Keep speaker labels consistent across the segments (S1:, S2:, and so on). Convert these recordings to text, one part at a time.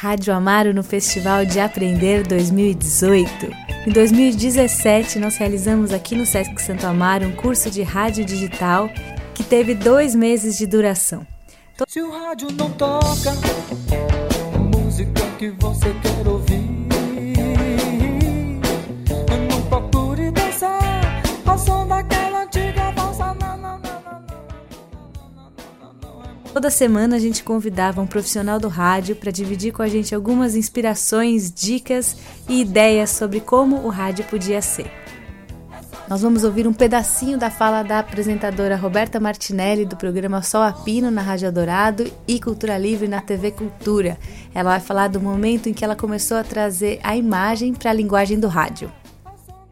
S1: Rádio Amaro no Festival de Aprender 2018. Em 2017, nós realizamos aqui no Sesc Santo Amaro um curso de rádio digital que teve dois meses de duração.
S2: Se o rádio não toca, música que você quer ouvir.
S1: Toda semana a gente convidava um profissional do rádio para dividir com a gente algumas inspirações, dicas e ideias sobre como o rádio podia ser. Nós vamos ouvir um pedacinho da fala da apresentadora Roberta Martinelli do programa Sol a Pino na Rádio Dourado e Cultura Livre na TV Cultura. Ela vai falar do momento em que ela começou a trazer a imagem para a linguagem do rádio.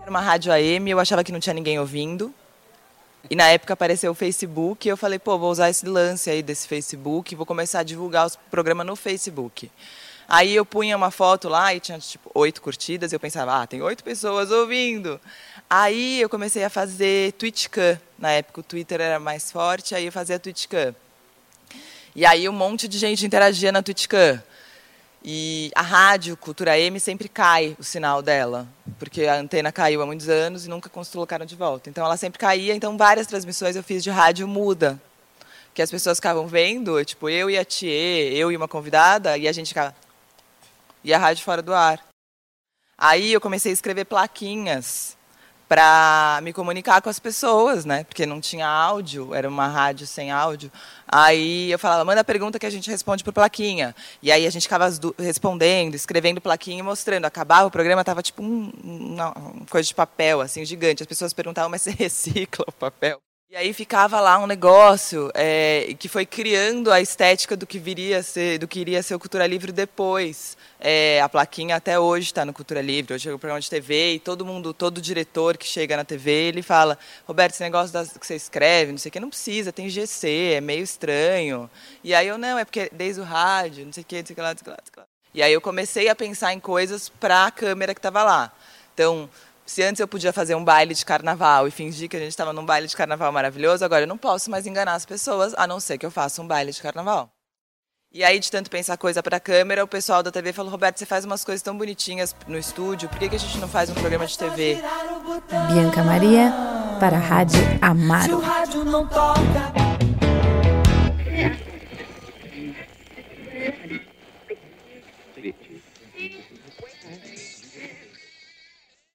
S3: Era uma rádio AM, eu achava que não tinha ninguém ouvindo. E na época apareceu o Facebook e eu falei, pô, vou usar esse lance aí desse Facebook, vou começar a divulgar os programas no Facebook. Aí eu punha uma foto lá e tinha tipo oito curtidas, e eu pensava, ah, tem oito pessoas ouvindo. Aí eu comecei a fazer TwitchCam. Na época o Twitter era mais forte, aí eu fazia TwitchCam. E aí um monte de gente interagia na TwitchCam. E a rádio Cultura M sempre cai o sinal dela, porque a antena caiu há muitos anos e nunca colocaram de volta. Então ela sempre caía, então várias transmissões eu fiz de rádio muda. Que as pessoas ficavam vendo, tipo, eu e a Thier, eu e uma convidada, e a gente ficava. E a rádio fora do ar. Aí eu comecei a escrever plaquinhas para me comunicar com as pessoas, né? Porque não tinha áudio, era uma rádio sem áudio. Aí eu falava, manda a pergunta que a gente responde por plaquinha. E aí a gente ficava respondendo, escrevendo plaquinha e mostrando. Acabava o programa, tava tipo um, uma coisa de papel, assim, gigante. As pessoas perguntavam, mas você recicla o papel? E aí ficava lá um negócio é, que foi criando a estética do que viria ser, do que iria ser o Cultura Livre depois. É, a plaquinha até hoje está no Cultura Livre, hoje é o programa de TV e todo mundo, todo diretor que chega na TV, ele fala, Roberto, esse negócio das, que você escreve, não sei o que, não precisa, tem GC, é meio estranho. E aí eu, não, é porque desde o rádio, não sei o que, não sei o lá, não sei o que lá. Não sei o que lá. E aí eu comecei a pensar em coisas para a câmera que estava lá. Então, se antes eu podia fazer um baile de carnaval e fingir que a gente estava num baile de carnaval maravilhoso, agora eu não posso mais enganar as pessoas, a não ser que eu faça um baile de carnaval. E aí, de tanto pensar coisa para a câmera, o pessoal da TV falou: Roberto, você faz umas coisas tão bonitinhas no estúdio, por que, que a gente não faz um programa de TV?
S1: Bianca Maria, para a Rádio Amaro.
S2: Se o rádio não toca,